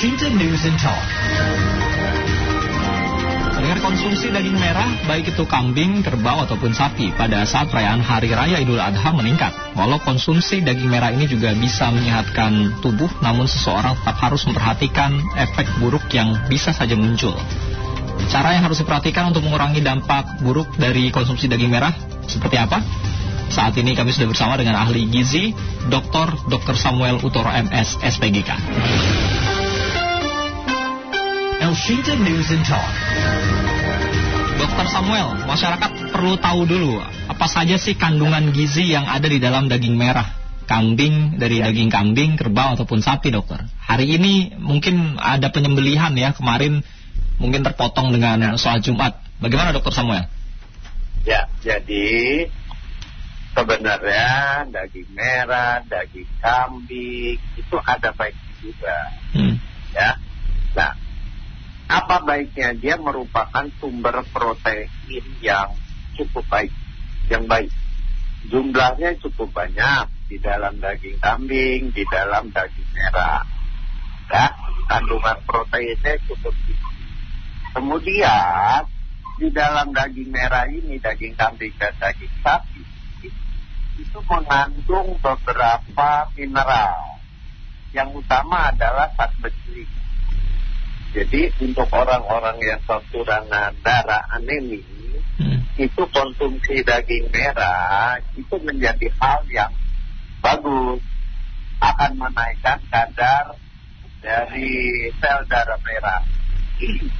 Shinta News and Talk. Konsumsi daging merah, baik itu kambing, kerbau, ataupun sapi, pada saat perayaan Hari Raya Idul Adha meningkat. Walau konsumsi daging merah ini juga bisa menyehatkan tubuh, namun seseorang tetap harus memperhatikan efek buruk yang bisa saja muncul. Cara yang harus diperhatikan untuk mengurangi dampak buruk dari konsumsi daging merah seperti apa? Saat ini kami sudah bersama dengan ahli gizi, Dr. Dr. Samuel Utoro MS, SPGK. El Shinta News and Talk. Dokter Samuel, masyarakat perlu tahu dulu apa saja sih kandungan gizi yang ada di dalam daging merah kambing dari daging kambing, kerbau ataupun sapi, dokter. Hari ini mungkin ada penyembelihan ya kemarin mungkin terpotong dengan sholat Jumat. Bagaimana dokter Samuel? Ya, jadi sebenarnya daging merah, daging kambing itu ada baiknya juga. Hmm. Ya. Nah, apa baiknya dia merupakan sumber protein yang cukup baik, yang baik. Jumlahnya cukup banyak di dalam daging kambing, di dalam daging merah. Ya, kandungan proteinnya cukup tinggi. Kemudian di dalam daging merah ini, daging kambing dan daging sapi itu mengandung beberapa mineral. Yang utama adalah zat besi jadi untuk orang-orang yang kekurangan darah anemi, hmm. itu konsumsi daging merah itu menjadi hal yang bagus, akan menaikkan kadar dari sel darah merah.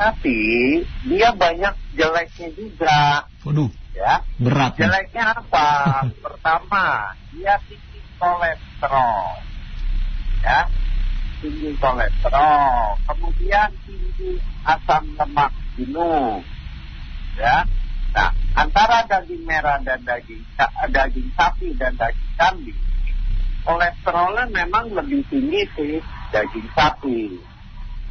Tapi dia banyak jeleknya juga. Waduh. Ya. Berat. Jeleknya apa? Pertama, dia tinggi kolesterol. Ya tinggi kolesterol, kemudian tinggi asam lemak jenuh, ya. Nah, antara daging merah dan daging daging sapi dan daging kambing, kolesterolnya memang lebih tinggi sih daging sapi.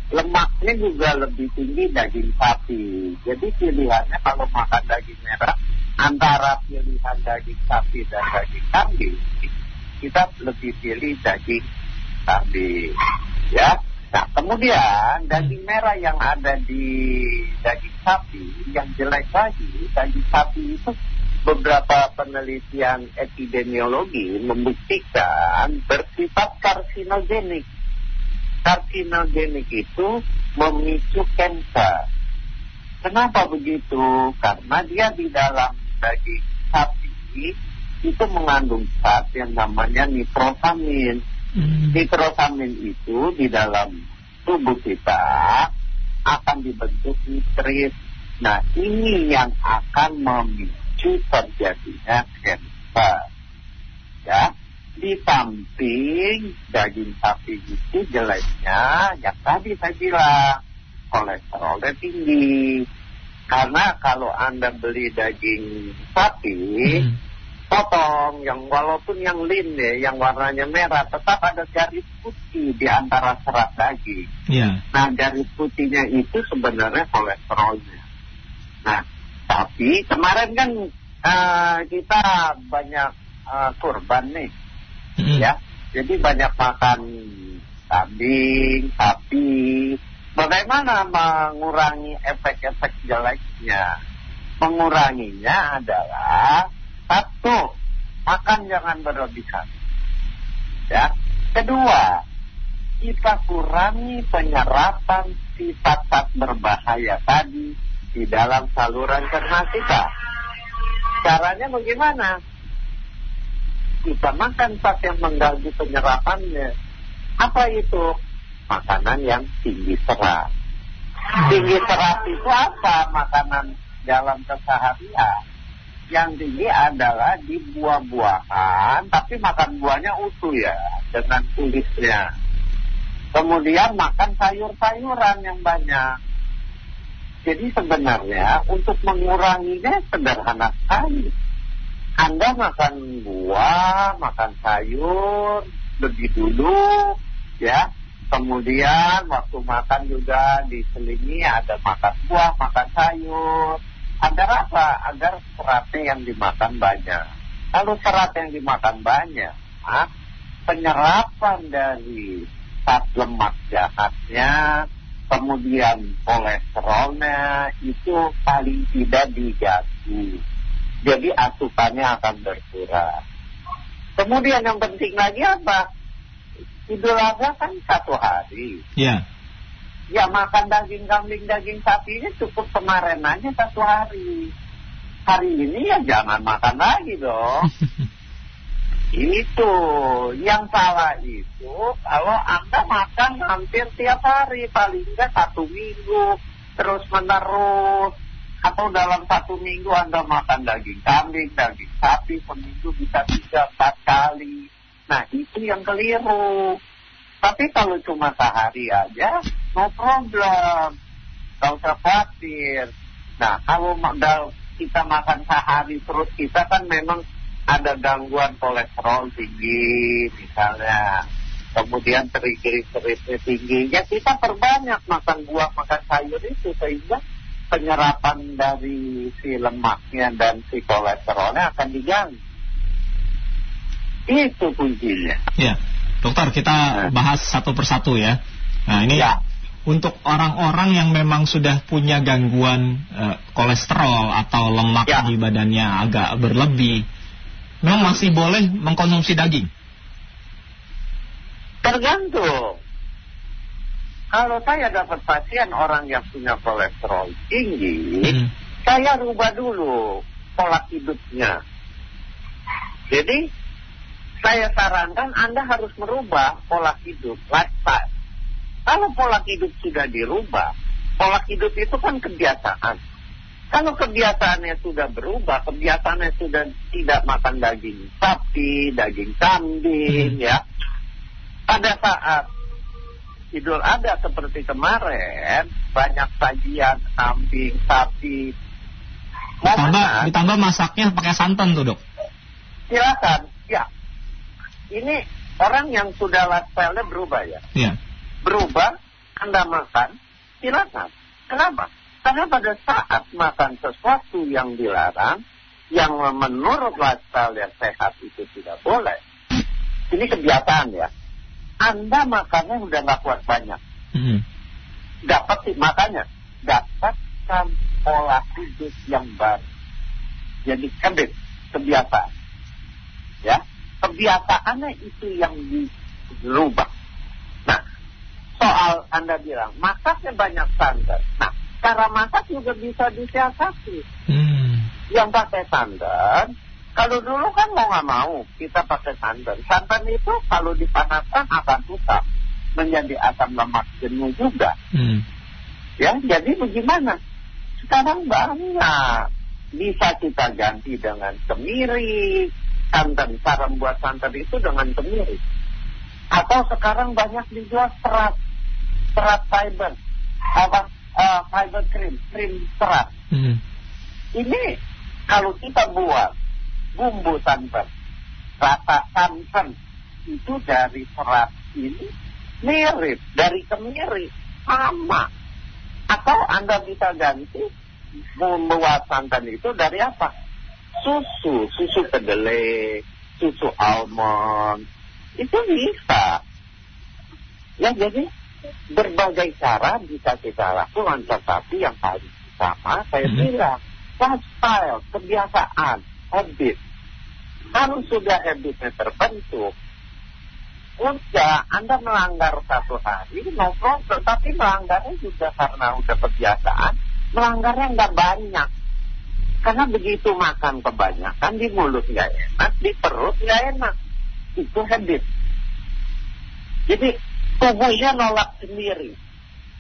Lemaknya juga lebih tinggi daging sapi. Jadi pilihannya kalau makan daging merah antara pilihan daging sapi dan daging kambing, kita lebih pilih daging kambing. Ya. Nah, kemudian daging merah yang ada di daging sapi yang jelek lagi, daging sapi itu beberapa penelitian epidemiologi membuktikan bersifat karsinogenik. Karsinogenik itu memicu kanker. Kenapa begitu? Karena dia di dalam daging sapi itu mengandung zat yang namanya nitrosamin Hmm. Nitrosamin itu di dalam tubuh kita akan dibentuk nitrit. Nah, ini yang akan memicu terjadinya kanker. Ya, di samping daging sapi itu jeleknya yang tadi saya bilang kolesterolnya tinggi. Karena kalau Anda beli daging sapi, hmm potong yang walaupun yang lin ya, yang warnanya merah tetap ada garis putih di antara serat daging. Yeah. Nah garis putihnya itu sebenarnya kolesterolnya. Nah tapi kemarin kan uh, kita banyak uh, kurban nih, mm. ya. Jadi banyak makan kambing, sapi. Bagaimana mengurangi efek-efek jeleknya? Menguranginya adalah satu, makan jangan berlebihan. Ya. Kedua, kita kurangi penyerapan sifat-sifat berbahaya tadi di dalam saluran cerna kita. Caranya bagaimana? Kita makan zat yang mengganggu penyerapannya. Apa itu? Makanan yang tinggi serat. Tinggi serat itu apa? Makanan dalam keseharian yang tinggi adalah di buah-buahan, tapi makan buahnya utuh ya, dengan kulitnya. Kemudian makan sayur-sayuran yang banyak. Jadi sebenarnya untuk menguranginya sederhana sekali. Anda makan buah, makan sayur lebih dulu, ya. Kemudian waktu makan juga diselingi ada makan buah, makan sayur Agar apa? Agar seratnya yang dimakan banyak. Kalau serat yang dimakan banyak, ah, penyerapan dari zat lemak jahatnya, kemudian kolesterolnya itu paling tidak diganggu. Jadi asupannya akan berkurang. Kemudian yang penting lagi apa? Idul Adha kan satu hari. Ya. Ya makan daging kambing, daging sapi ini cukup kemarin aja satu hari. Hari ini ya jangan makan lagi dong. Itu yang salah itu kalau Anda makan hampir tiap hari paling enggak satu minggu terus menerus atau dalam satu minggu Anda makan daging kambing, daging sapi seminggu bisa tiga empat kali. Nah itu yang keliru. Tapi kalau cuma sehari aja, no problem. Gak usah khawatir. Nah kalau kita makan sehari terus kita kan memang ada gangguan kolesterol tinggi misalnya. Kemudian triglyceridnya tinggi. Ya kita perbanyak makan buah makan sayur itu sehingga penyerapan dari si lemaknya dan si kolesterolnya akan diganggu itu kuncinya. Ya dokter kita nah. bahas satu persatu ya nah ini ya. untuk orang-orang yang memang sudah punya gangguan uh, kolesterol atau lemak ya. di badannya agak berlebih memang masih boleh mengkonsumsi daging? Tergantung. Kalau saya dapat pasien orang yang punya kolesterol tinggi, hmm. saya rubah dulu pola hidupnya. Jadi, saya sarankan Anda harus merubah pola hidup, lifestyle. Kalau pola hidup sudah dirubah, pola hidup itu kan kebiasaan. Kalau kebiasaannya sudah berubah, kebiasaannya sudah tidak makan daging sapi, daging kambing, hmm. ya. Pada saat Idul Adha seperti kemarin, banyak sajian kambing, sapi. Ditambah, ditambah masaknya pakai santan tuh dok. Silakan, ya. Ini orang yang sudah lifestyle-nya berubah ya. Iya. Berubah, Anda makan, silakan. Kenapa? Karena pada saat makan sesuatu yang dilarang, yang menurut lifestyle yang sehat itu tidak boleh. Ini kebiasaan ya. Anda makannya udah nggak kuat banyak. Hmm. Dapat sih makanya dapatkan pola hidup yang baru. Jadi habit kebiasaan. Ya, kebiasaannya itu yang dirubah. Nah, soal Anda bilang masaknya banyak standar. Nah, cara masak juga bisa disiasati. Hmm. Yang pakai santan, kalau dulu kan mau nggak mau kita pakai santan. Santan itu kalau dipanaskan akan rusak menjadi asam lemak jenuh juga. Hmm. Ya, jadi bagaimana? Sekarang banyak bisa kita ganti dengan kemiri, santan. Cara membuat santan itu dengan kemiri. Atau sekarang banyak dijual serat, serat fiber, apa uh, fiber cream, krim serat. Hmm. Ini kalau kita buat bumbu santan, rata santan itu dari serat ini mirip dari kemiri sama. Atau Anda bisa ganti membuat santan itu dari apa? Susu, susu kedelai, susu almond, itu bisa. Ya jadi berbagai cara bisa kita lakukan tetapi yang paling utama saya hmm. bilang lifestyle kebiasaan habit harus sudah habitnya terbentuk udah Anda melanggar satu hari no problem tapi melanggarnya juga karena udah kebiasaan melanggarnya nggak banyak karena begitu makan kebanyakan di mulut nggak enak di perut nggak enak itu habit jadi tubuhnya nolak sendiri.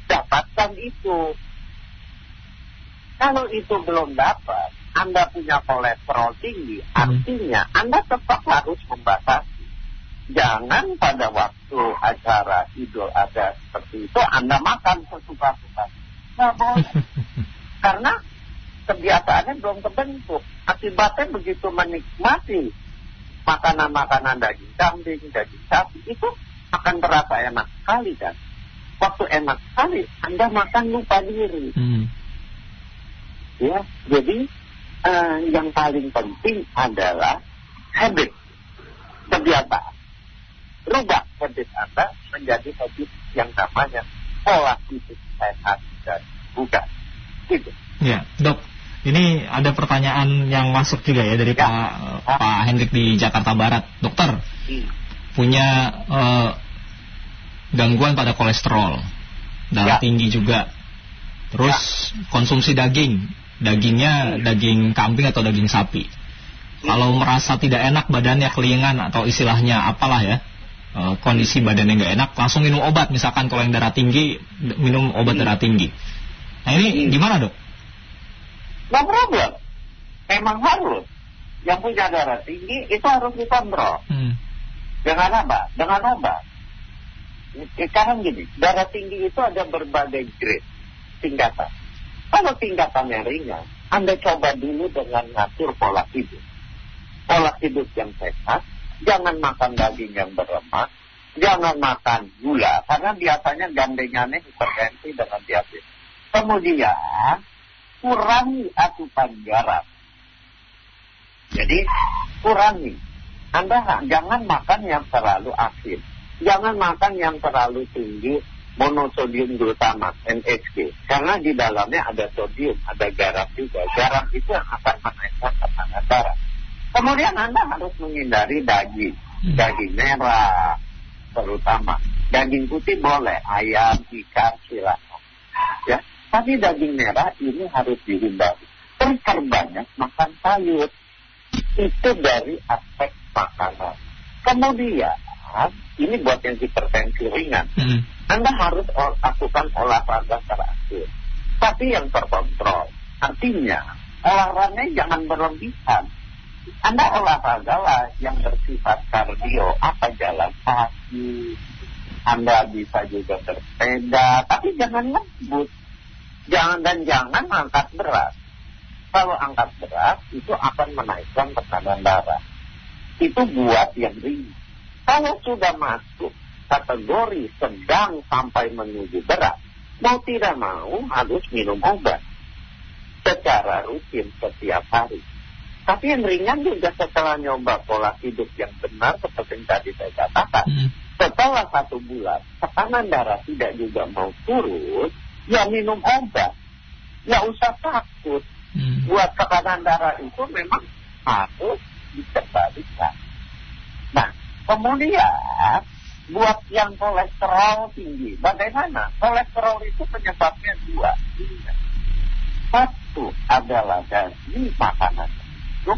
Dapatkan itu. Kalau itu belum dapat, Anda punya kolesterol tinggi, hmm. artinya Anda tetap harus membatasi. Jangan pada waktu acara Idul ada seperti itu, Anda makan sesuka-suka. Nah, boleh. Karena kebiasaannya belum terbentuk. Akibatnya begitu menikmati makanan-makanan daging kambing, daging sapi, itu akan terasa enak sekali kan. Waktu enak sekali, Anda makan lupa diri. Hmm. Ya, jadi uh, yang paling penting adalah habit, kebiasaan. rubah habit Anda menjadi habit yang namanya pola hidup sehat dan bugar. Gitu. Ya, dok. Ini ada pertanyaan yang masuk juga ya dari Ya. Pak Pak Hendrik di Jakarta Barat. Dokter, Hmm. punya eh, gangguan pada kolesterol, darah Ya. tinggi juga. Terus konsumsi daging, dagingnya Hmm. daging kambing atau daging sapi. Kalau merasa tidak enak badannya kelingan atau istilahnya apalah ya eh, kondisi badannya nggak enak, langsung minum obat. Misalkan kalau yang darah tinggi minum obat Hmm. darah tinggi. Nah ini Hmm. gimana dok? No problem. Memang harus. Yang punya darah tinggi itu harus dikontrol. Hmm. Dengan apa? Dengan obat. Sekarang gini, darah tinggi itu ada berbagai grade, tingkatan. Kalau tingkatannya ringan, Anda coba dulu dengan ngatur pola hidup. Pola hidup yang sehat, jangan makan daging yang berlemak, jangan makan gula, karena biasanya gandengannya hipertensi dengan diabetes. Kemudian, kurangi asupan garam. Jadi, kurangi. Anda jangan makan yang terlalu asin. Jangan makan yang terlalu tinggi monosodium glutamat, NHG. Karena di dalamnya ada sodium, ada garam juga. Garam itu yang akan menaikkan tekanan darah. Kemudian Anda harus menghindari daging. Hmm. Daging merah, terutama. Daging putih boleh, ayam, ikan, silakan. Tapi daging merah ini harus dihindari. Terperbanyak makan sayur. Itu dari aspek makanan. Kemudian, ini buat yang hipertensi ringan. Hmm. Anda harus ol- lakukan olahraga terakhir. Tapi yang terkontrol. Artinya, olahraganya jangan berlebihan. Anda olahraga lah yang bersifat kardio, apa jalan kaki. Anda bisa juga bersepeda, tapi jangan ngebut. Jangan dan jangan angkat berat. Kalau angkat berat, itu akan menaikkan tekanan darah. Itu buat yang ringan. Kalau sudah masuk kategori sedang sampai menuju berat, mau tidak mau harus minum obat secara rutin setiap hari. Tapi yang ringan juga setelah nyoba pola hidup yang benar seperti yang tadi saya katakan, Hmm. setelah satu bulan tekanan darah tidak juga mau turun, ya minum obat. Ya usah takut. Hmm. Buat tekanan darah itu memang harus dikembalikan. Nah, kemudian buat yang kolesterol tinggi, bagaimana? Kolesterol itu penyebabnya dua. Satu adalah dari makanan itu,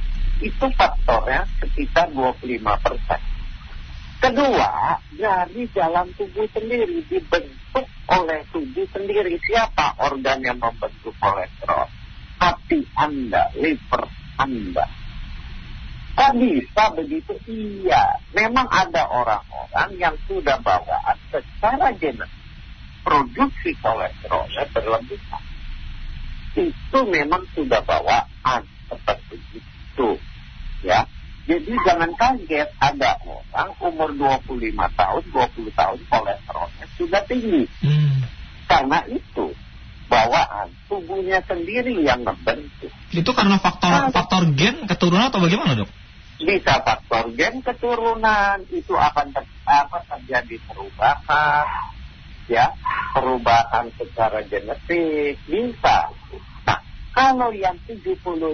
itu faktornya sekitar 25 persen. Kedua, dari dalam tubuh sendiri dibentuk oleh tubuh sendiri. Siapa organ yang membentuk kolesterol? Hati Anda, liver Anda. Kok bisa begitu? Iya, memang ada orang-orang yang sudah bawaan secara genetik produksi kolesterolnya berlebihan. Itu memang sudah bawaan seperti itu. Ya, jadi jangan kaget ada orang umur 25 tahun, 20 tahun kolesterolnya sudah tinggi. Hmm. Karena itu bawaan tubuhnya sendiri yang membentuk. Itu karena faktor faktor gen keturunan atau bagaimana dok? Bisa faktor gen keturunan itu akan ter- apa terjadi perubahan, ya perubahan secara genetik bisa. Kalau yang 75%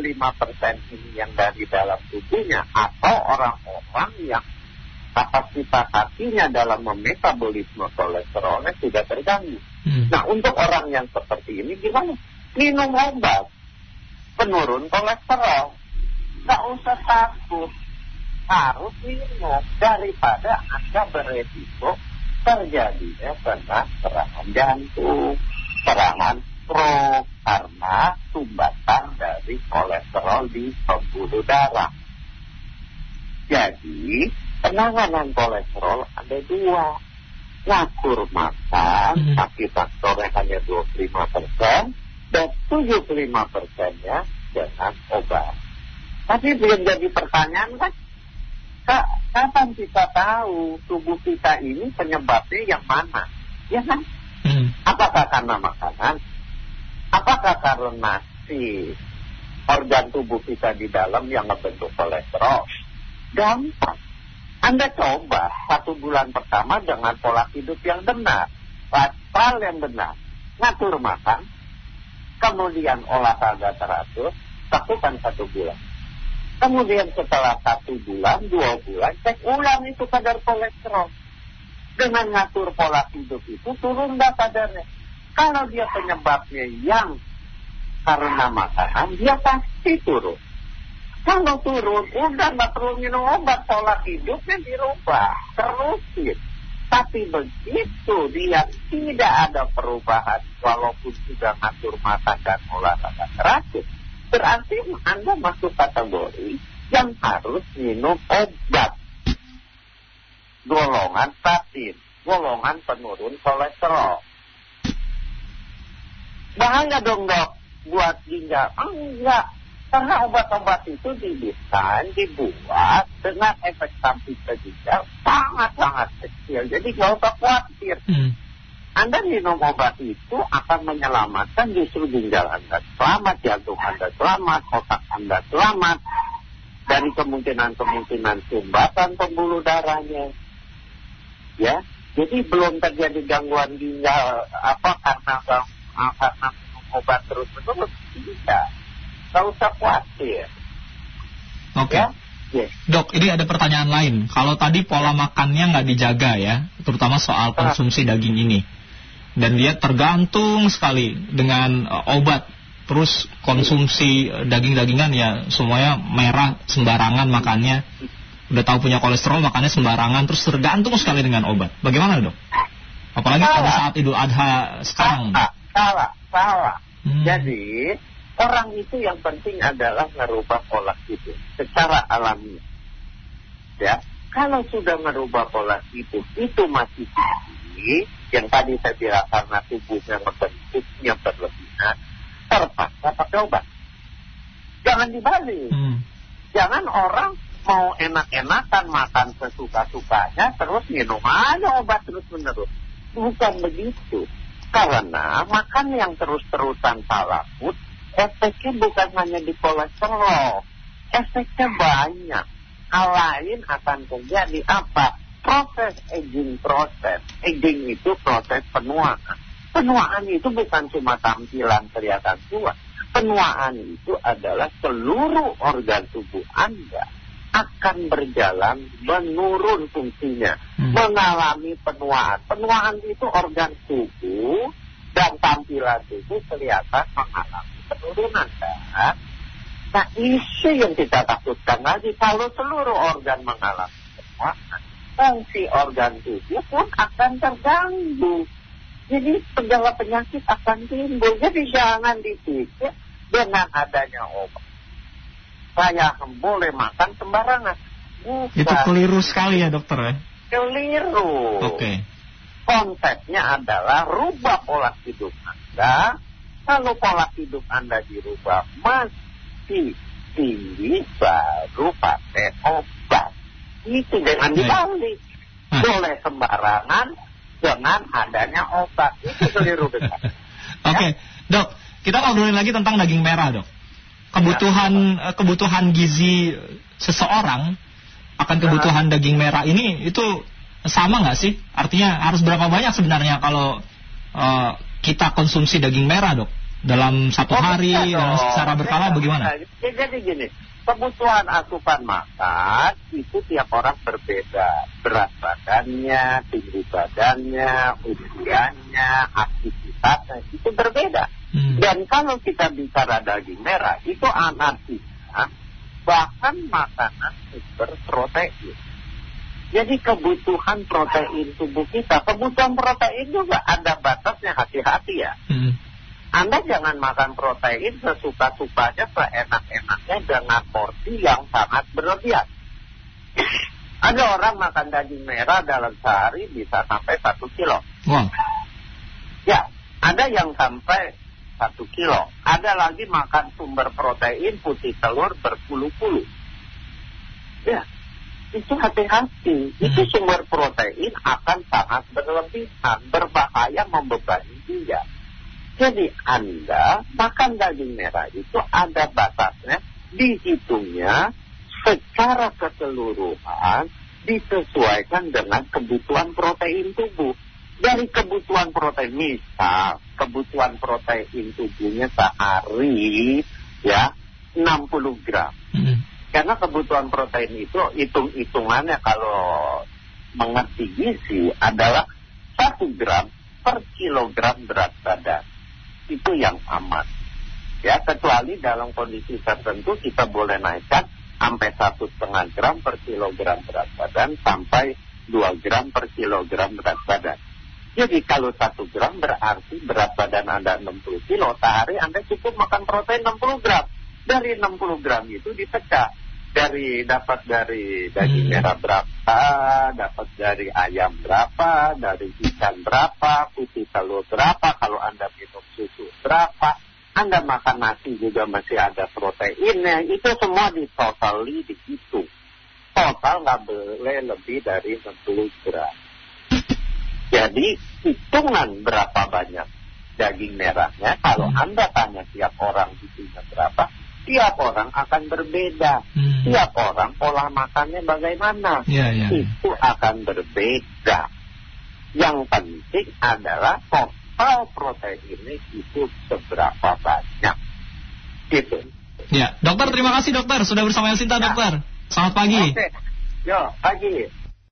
ini yang dari dalam tubuhnya atau orang-orang yang kapasitas hatinya dalam memetabolisme kolesterolnya sudah terganggu. Hmm. Nah, untuk orang yang seperti ini gimana? Minum obat penurun kolesterol. Nggak usah takut. Harus minum daripada Anda beresiko terjadinya kena serangan jantung, serangan stroke karena sumbatan dari kolesterol di pembuluh darah. Jadi, penanganan kolesterol ada dua. Ngatur makan, Hmm. tapi faktornya hanya 25 persen, dan 75 persennya dengan obat. Tapi belum jadi pertanyaan kan, Kak, kapan kita tahu tubuh kita ini penyebabnya yang mana? Ya kan? Hmm. Apakah karena makanan? Apakah karena si organ tubuh kita di dalam yang membentuk kolesterol? Gampang. Anda coba satu bulan pertama dengan pola hidup yang benar, lifestyle yang benar, ngatur makan, kemudian olahraga teratur, lakukan satu bulan. Kemudian setelah satu bulan, dua bulan, cek ulang itu kadar kolesterol. Dengan ngatur pola hidup itu turun dah kadarnya. Kalau dia penyebabnya yang karena makanan, dia pasti turun. Kalau turun, udah nggak perlu minum obat, pola hidupnya dirubah, terusin. Tapi begitu dia tidak ada perubahan, walaupun sudah ngatur makan dan olahraga terakhir, berarti Anda masuk kategori yang harus minum obat. Golongan statin, golongan penurun kolesterol. Bahaya dong dok buat ginjal. Ah, enggak, karena obat-obat itu didesain, dibuat dengan efek samping ke ginjal sangat-sangat kecil. Jadi nggak usah khawatir. Hmm. Anda minum obat itu akan menyelamatkan justru ginjal Anda selamat, jantung Anda selamat, otak Anda selamat dari kemungkinan-kemungkinan sumbatan pembuluh darahnya. Ya, jadi belum terjadi gangguan ginjal apa karena minum obat terus-menerus tidak. Nggak usah khawatir. Oke. Ya, yes. Dok, ini ada pertanyaan lain. Kalau tadi pola makannya nggak dijaga ya, terutama soal konsumsi daging ini, dan dia tergantung sekali dengan uh, obat, terus konsumsi daging-dagingan ya semuanya merah sembarangan makannya, udah tahu punya kolesterol makannya sembarangan, terus tergantung sekali dengan obat. Bagaimana dok? Apalagi pada saat Idul Adha sekarang. Salah, salah, salah. Hmm. Jadi orang itu yang penting adalah merubah pola hidup secara alami. Ya, kalau sudah merubah pola hidup itu masih tinggi, yang tadi saya bilang karena tubuhnya membentuknya berlebihan, terpaksa pakai obat. Jangan dibalik. Hmm. Jangan orang mau enak-enakan makan sesuka-sukanya terus minum aja obat terus-menerus. Bukan begitu. Karena makan yang terus-terusan salah food, efeknya bukan hanya di kolesterol. Efeknya banyak. Hal lain akan terjadi apa? Proses aging proses. Aging itu proses penuaan. Penuaan itu bukan cuma tampilan kelihatan tua. Penuaan itu adalah seluruh organ tubuh Anda akan berjalan menurun fungsinya, Hmm. mengalami penuaan. Penuaan itu organ tubuh dan tampilan tubuh kelihatan mengalami penurunan kan? Nah isu yang kita takutkan lagi kalau seluruh organ mengalami penuaan, fungsi organ tubuh pun akan terganggu. Jadi segala penyakit akan timbul. Jadi jangan dipikir dengan adanya obat. Saya boleh makan sembarangan. Bukan. Itu keliru sekali ya dokter ya. Keliru. Oke. Konsepnya adalah rubah pola hidup Anda. Kalau pola hidup Anda dirubah masih tinggi, baru pakai obat. Itu jangan Baik. dibalik. Nah. Boleh sembarangan dengan adanya obat. Itu keliru besar. Oke, dok, kita ngobrolin lagi tentang daging merah, dok. Kebutuhan eh, kebutuhan gizi seseorang akan kebutuhan daging merah ini itu sama nggak sih? Artinya harus berapa banyak sebenarnya kalau eh, kita konsumsi daging merah, dok? Dalam satu Oh, hari, dalam secara berkala bagaimana? Ya, Jadi gini, kebutuhan asupan makan itu tiap orang berbeda. Berat badannya, tinggi badannya, usianya, aktivitasnya itu berbeda. Hmm. Dan kalau kita bicara daging merah, itu anarkinya bahkan makanan sumber protein. Jadi kebutuhan protein tubuh kita, kebutuhan protein juga ada batasnya hati-hati ya. Hmm. Anda jangan makan protein sesuka-sukanya, seenak-enaknya dengan porsi yang sangat berlebihan. Ada orang makan daging merah dalam sehari bisa sampai satu kilo. Wow. Ya, ada yang sampai satu kilo. Ada lagi makan sumber protein putih telur berpuluh-puluh. Ya, itu hati-hati. Itu Hmm. sumber protein akan sangat berlebihan, berbahaya membebani dia. Jadi Anda makan daging merah itu ada batasnya, dihitungnya secara keseluruhan disesuaikan dengan kebutuhan protein tubuh. Dari kebutuhan protein, misal kebutuhan protein tubuhnya sehari ya 60 gram. Hmm. Karena kebutuhan protein itu hitung-hitungannya kalau mengerti gizi adalah 1 gram per kilogram berat badan. Itu yang aman. Ya, kecuali dalam kondisi tertentu kita boleh naikkan sampai satu setengah gram per kilogram berat badan sampai 2 gram per kilogram berat badan. Jadi kalau satu gram berarti berat badan Anda 60 kilo, sehari Anda cukup makan protein 60 gram. Dari 60 gram itu dipecah. Dari dapat dari daging Hmm. merah berapa, dapat dari ayam berapa, dari ikan berapa, putih telur berapa, kalau Anda minum susu berapa, Anda makan nasi juga masih ada proteinnya, itu semua ditotali dihitung. Total nggak boleh lebih dari 60 gram. Jadi hitungan berapa banyak daging merahnya, kalau Hmm. Anda tanya tiap orang isinya berapa, tiap orang akan berbeda. Hmm. Tiap orang pola makannya bagaimana, Ya, ya. itu akan berbeda. Yang penting adalah total proteinnya itu seberapa banyak. Gitu. Ya, dokter terima kasih dokter sudah bersama Yasinta Ya. dokter. Selamat pagi. Oke, yo pagi.